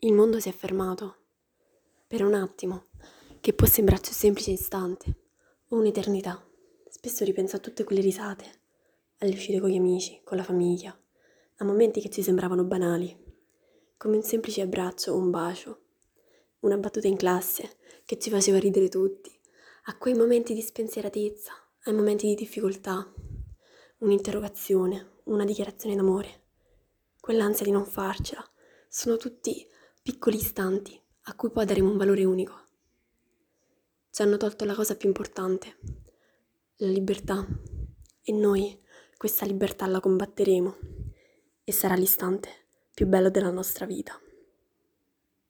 Il mondo si è fermato. Per un attimo, che può sembrarci un semplice istante o un'eternità. Spesso ripenso a tutte quelle risate, alle uscite con gli amici, con la famiglia, a momenti che ci sembravano banali, come un semplice abbraccio o un bacio, una battuta in classe che ci faceva ridere tutti, a quei momenti di spensieratezza, ai momenti di difficoltà, un'interrogazione, una dichiarazione d'amore, quell'ansia di non farcela, sono tutti piccoli istanti a cui poi daremo un valore unico. Ci hanno tolto la cosa più importante, la libertà, e noi questa libertà la combatteremo e sarà l'istante più bello della nostra vita.